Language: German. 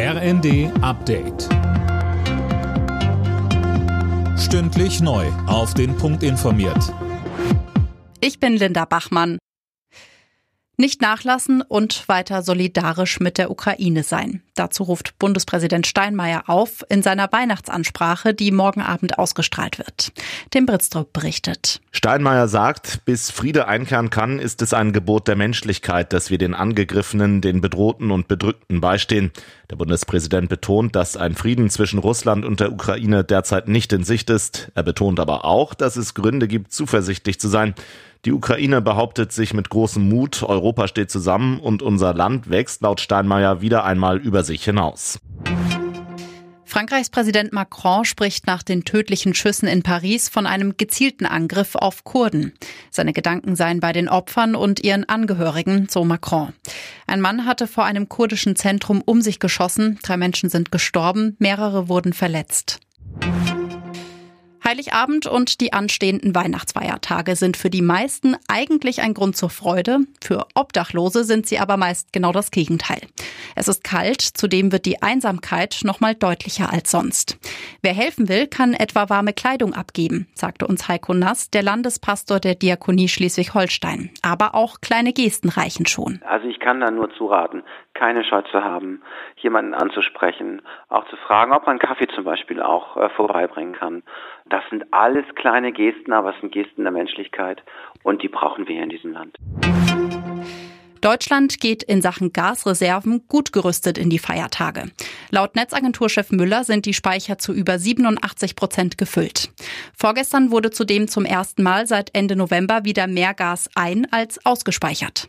RND Update. Stündlich neu. Auf den Punkt informiert. Ich bin Linda Bachmann. Nicht nachlassen und weiter solidarisch mit der Ukraine sein. Dazu ruft Bundespräsident Steinmeier auf in seiner Weihnachtsansprache, die morgen Abend ausgestrahlt wird. Tim Britztrup berichtet. Steinmeier sagt, bis Friede einkehren kann, ist es ein Gebot der Menschlichkeit, dass wir den Angegriffenen, den Bedrohten und Bedrückten beistehen. Der Bundespräsident betont, dass ein Frieden zwischen Russland und der Ukraine derzeit nicht in Sicht ist. Er betont aber auch, dass es Gründe gibt, zuversichtlich zu sein. Die Ukraine behauptet sich mit großem Mut, Europa steht zusammen und unser Land wächst laut Steinmeier wieder einmal über sich hinaus. Frankreichs Präsident Macron spricht nach den tödlichen Schüssen in Paris von einem gezielten Angriff auf Kurden. Seine Gedanken seien bei den Opfern und ihren Angehörigen, so Macron. Ein Mann hatte vor einem kurdischen Zentrum um sich geschossen, drei Menschen sind gestorben, mehrere wurden verletzt. Heiligabend und die anstehenden Weihnachtsfeiertage sind für die meisten eigentlich ein Grund zur Freude. Für Obdachlose sind sie aber meist genau das Gegenteil. Es ist kalt, zudem wird die Einsamkeit noch mal deutlicher als sonst. Wer helfen will, kann etwa warme Kleidung abgeben, sagte uns Heiko Nass, der Landespastor der Diakonie Schleswig-Holstein. Aber auch kleine Gesten reichen schon. Also ich kann da nur zuraten, keine Scheu zu haben, jemanden anzusprechen, auch zu fragen, ob man Kaffee zum Beispiel auch äh, vorbeibringen kann. Das sind alles kleine Gesten, aber es sind Gesten der Menschlichkeit und die brauchen wir hier in diesem Land. Deutschland geht in Sachen Gasreserven gut gerüstet in die Feiertage. Laut Netzagenturchef Müller sind die Speicher zu über 87 Prozent gefüllt. Vorgestern wurde zudem zum ersten Mal seit Ende November wieder mehr Gas ein als ausgespeichert.